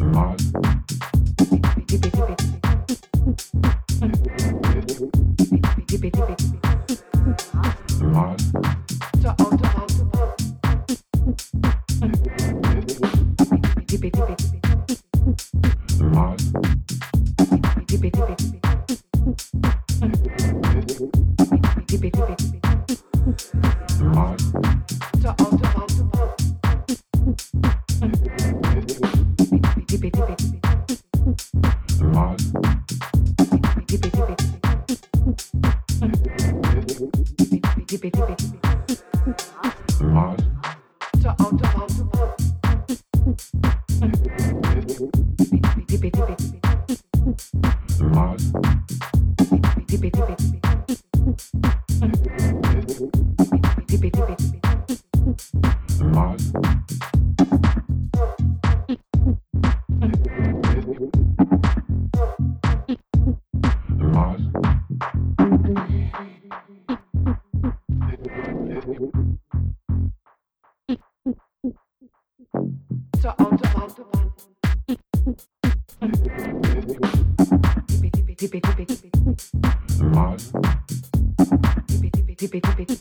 the rock. keep it, keep.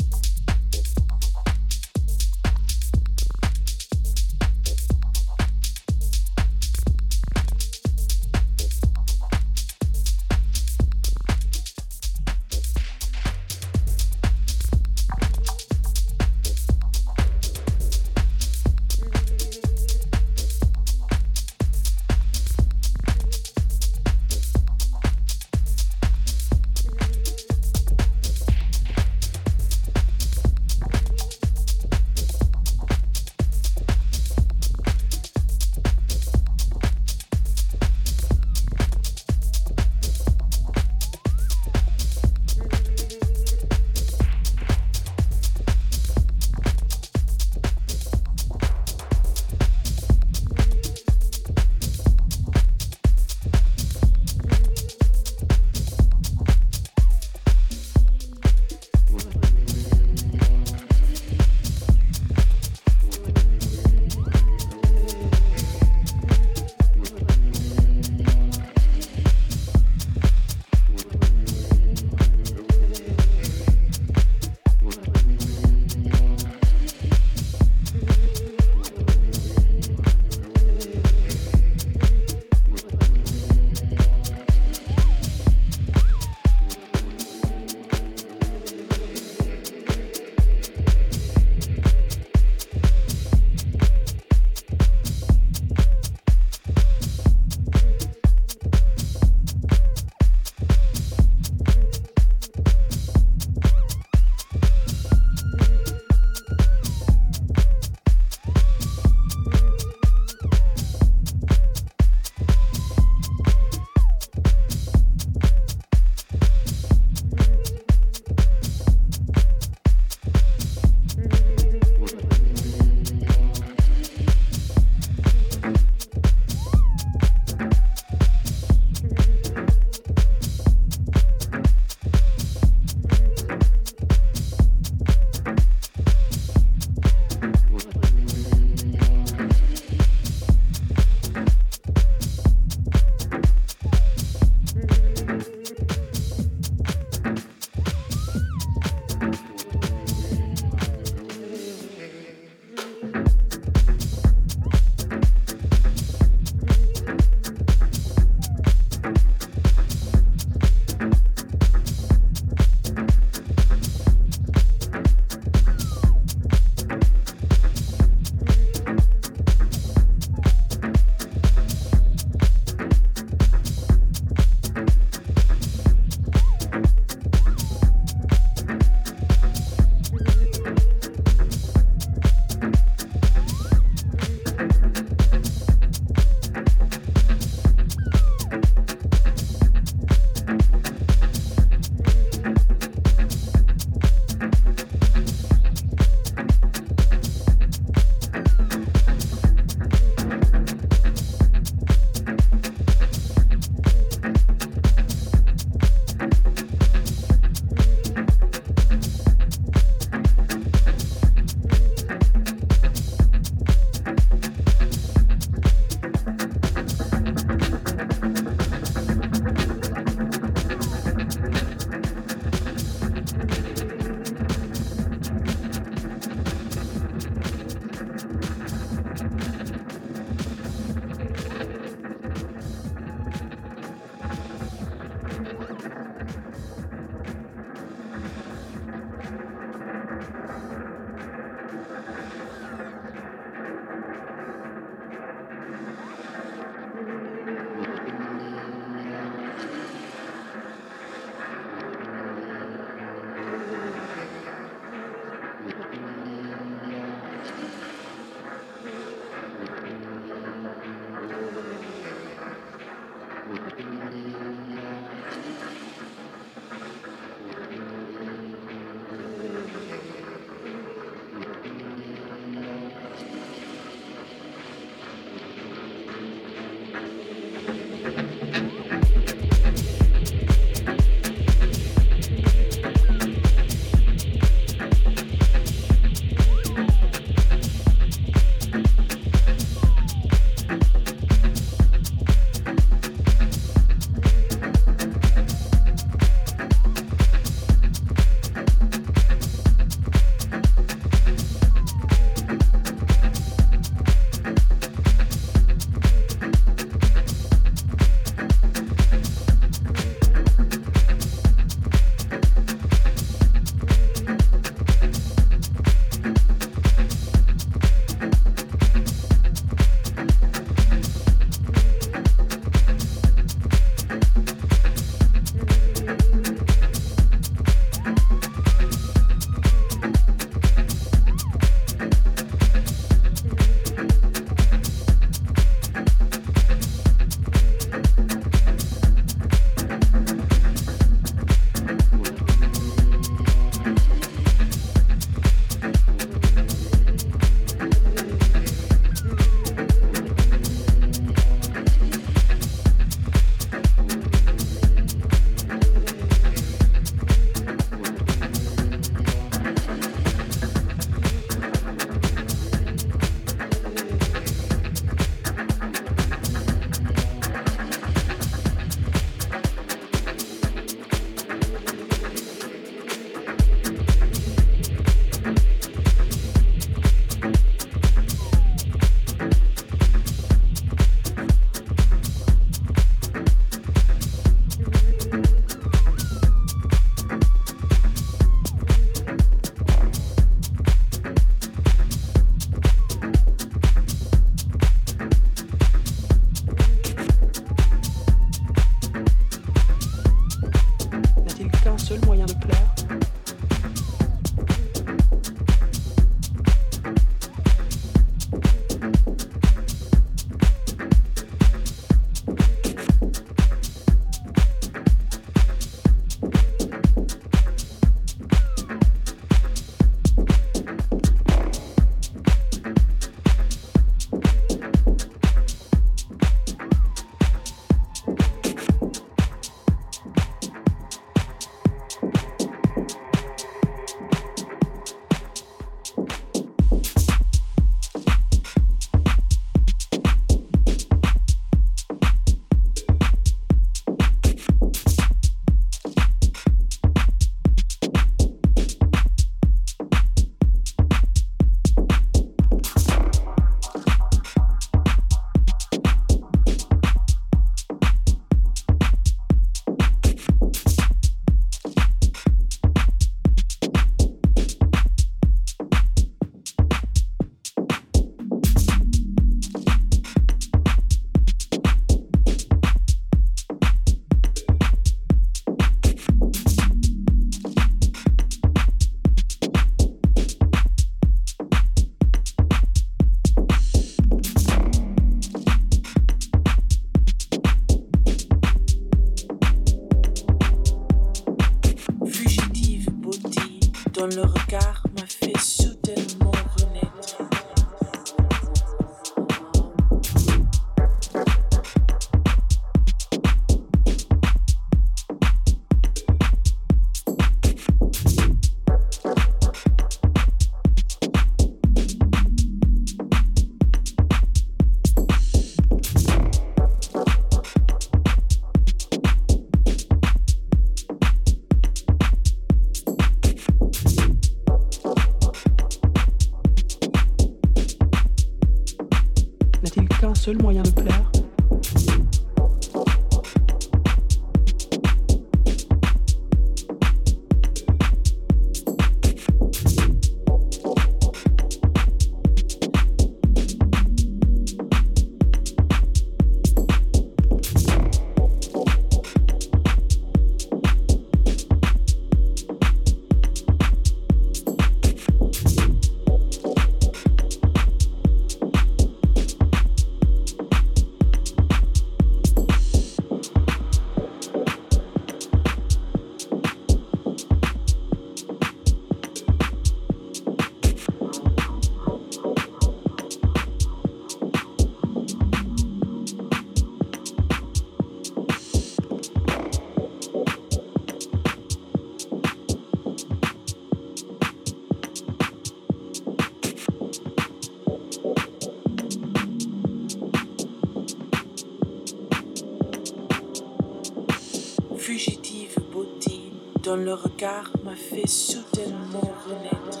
Le regard m'a fait soudainement renaître.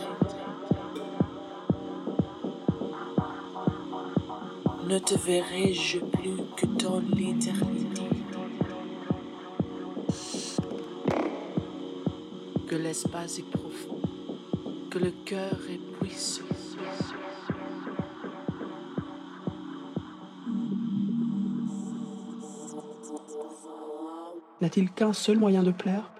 Ne te verrai-je plus que dans l'éternité? Que l'espace est profond, que le cœur est puissant. N'a-t-il qu'un seul moyen de plaire?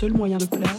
Seul moyen de plaire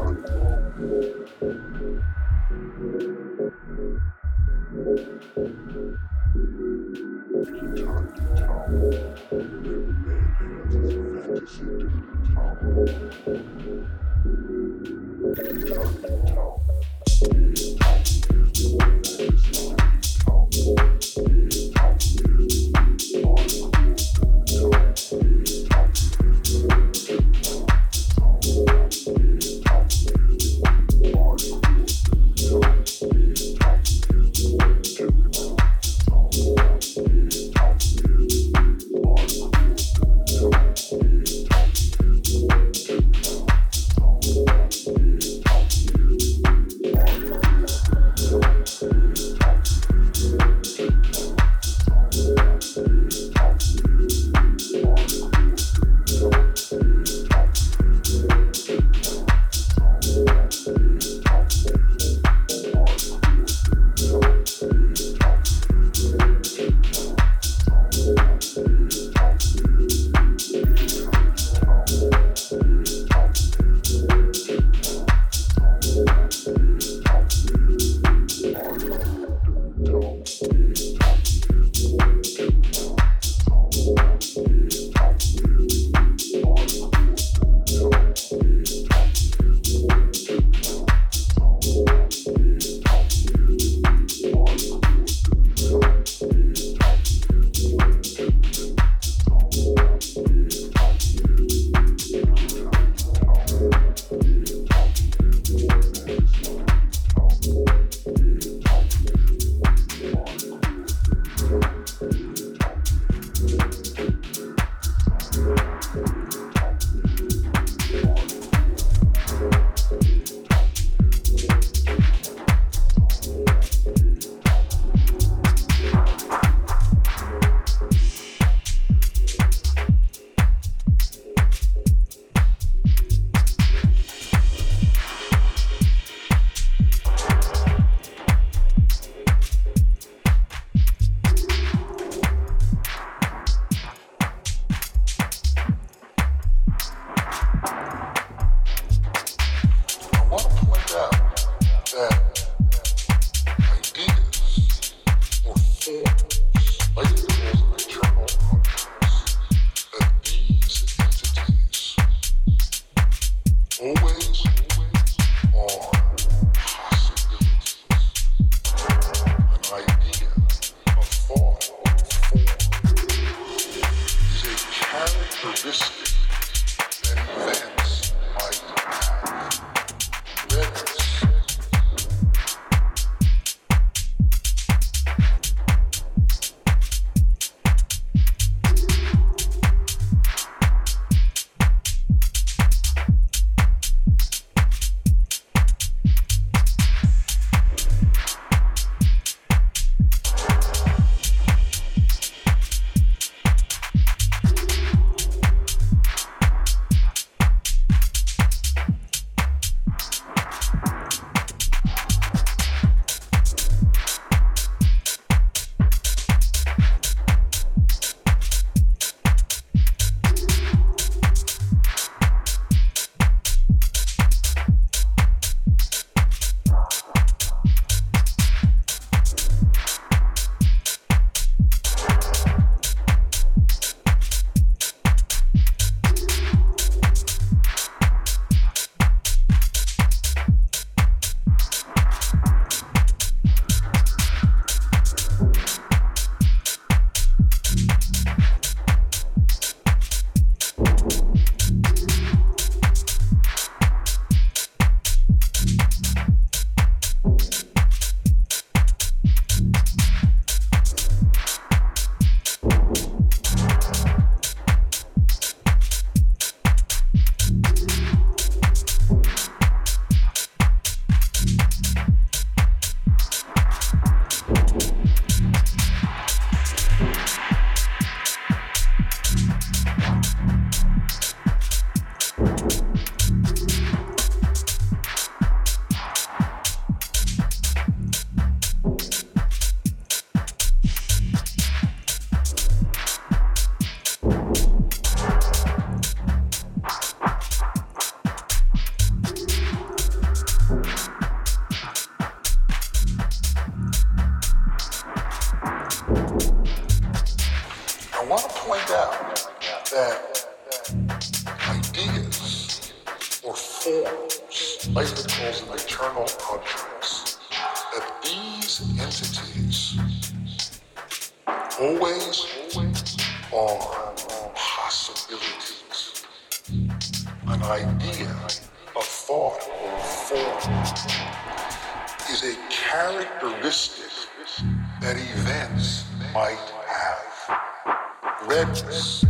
Ciao. Are possibilities. An idea, a thought, or a form is a characteristic that events might have. Redness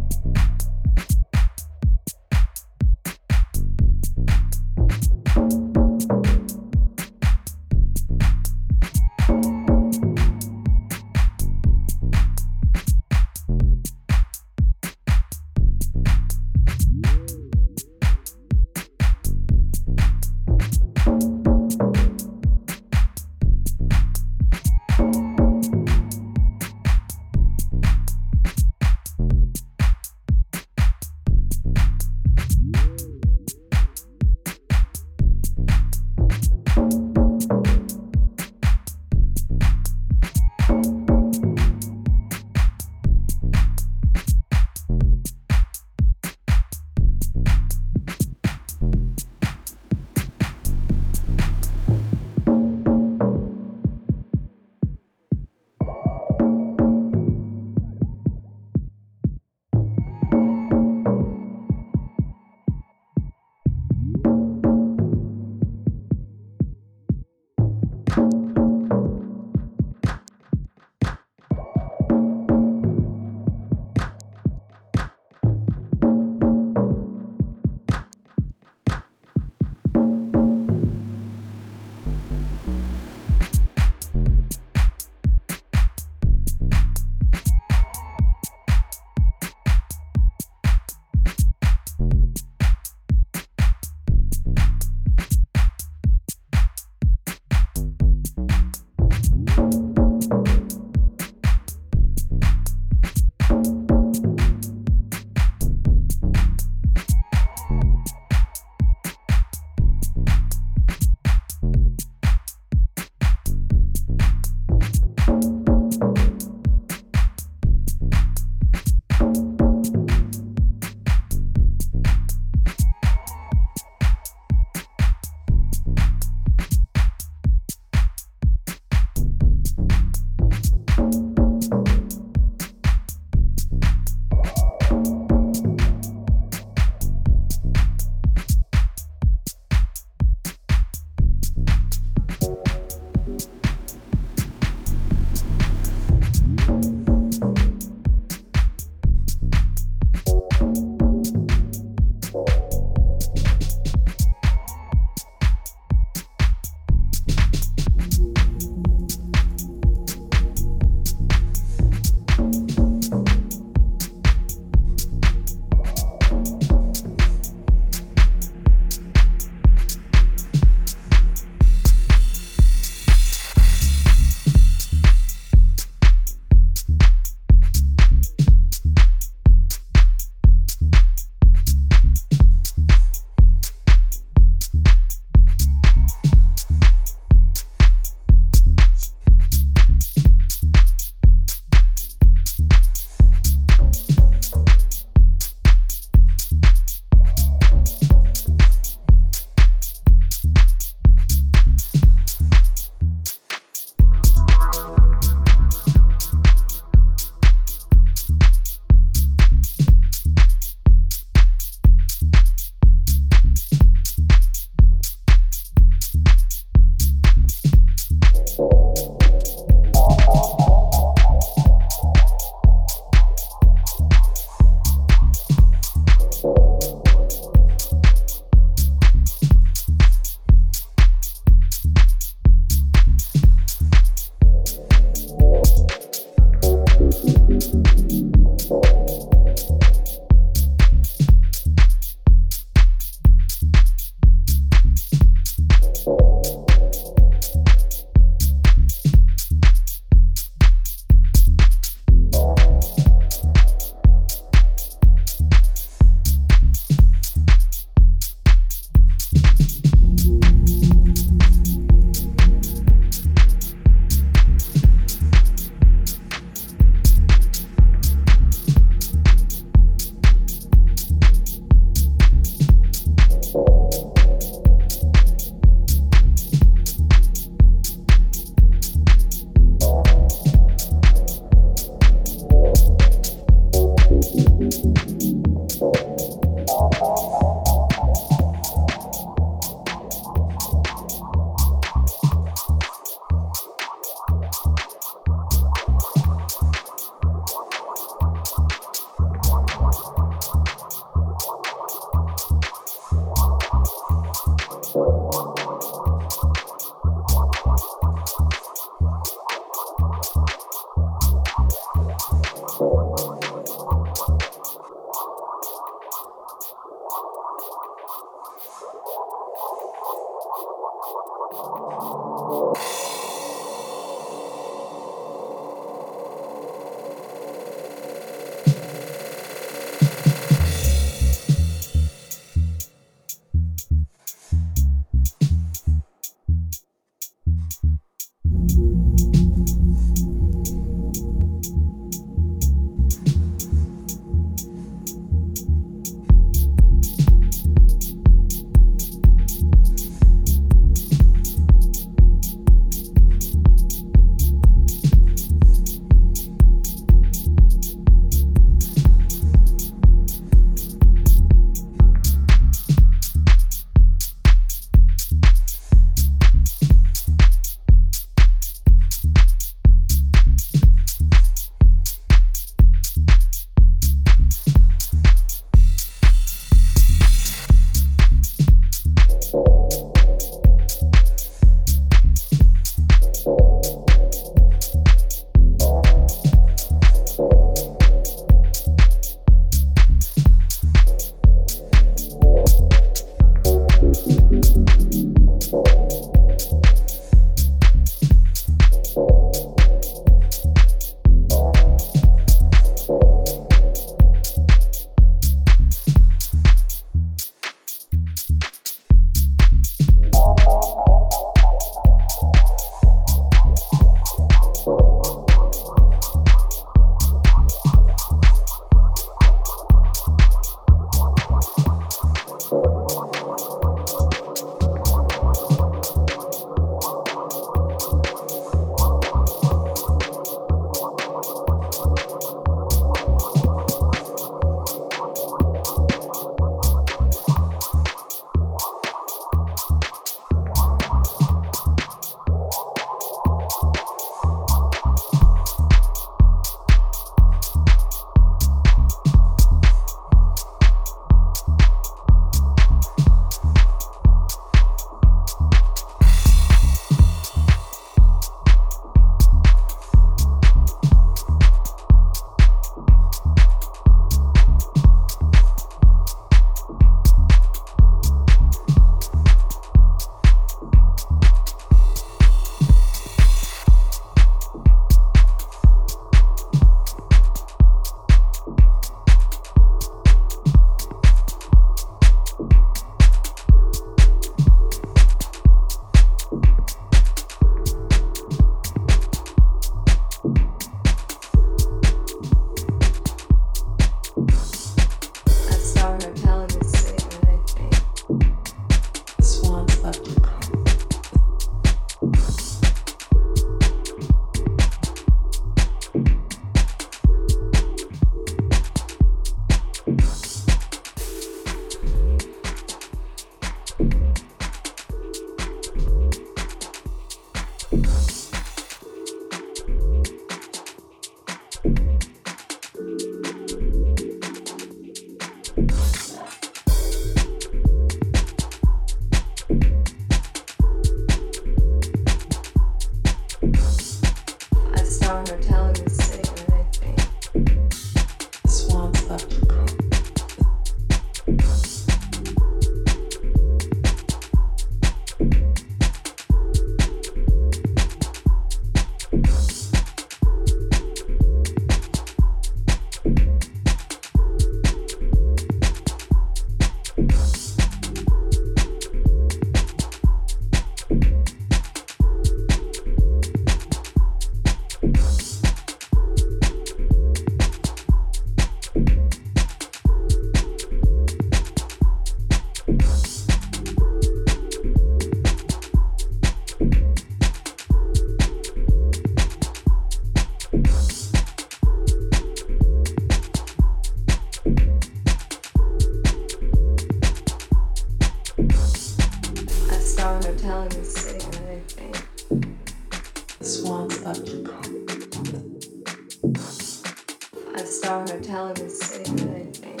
Star hotel in the city they think.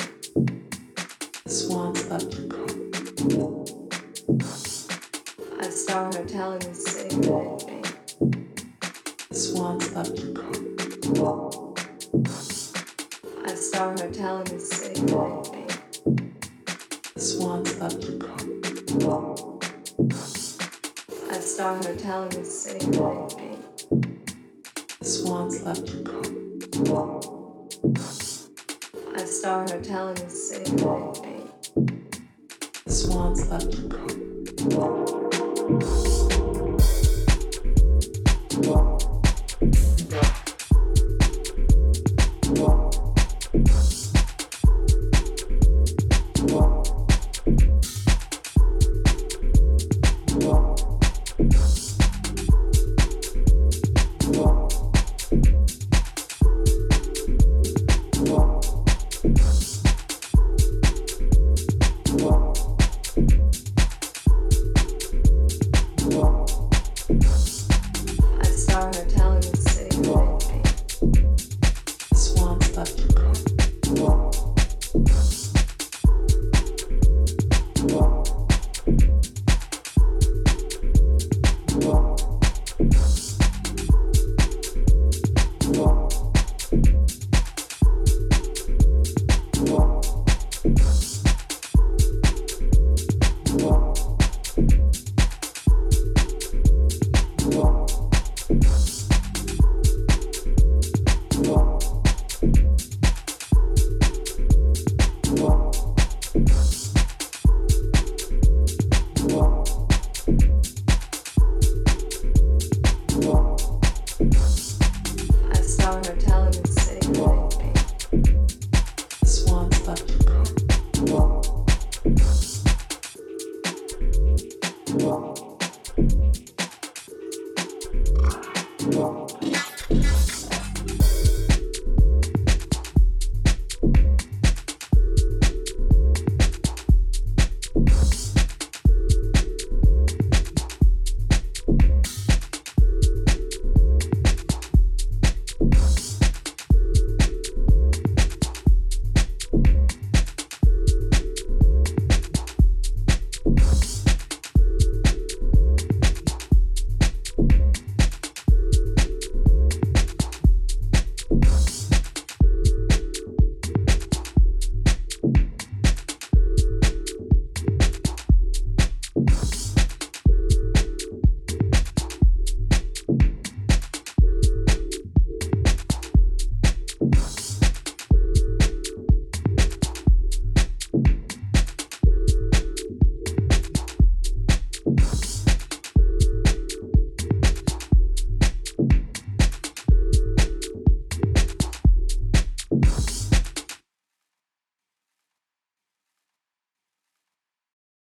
Swans go. Five star hotel in the city they think. Swans go. Five star hotel in the city they think. Swans go. Five star hotel in the city hotel the city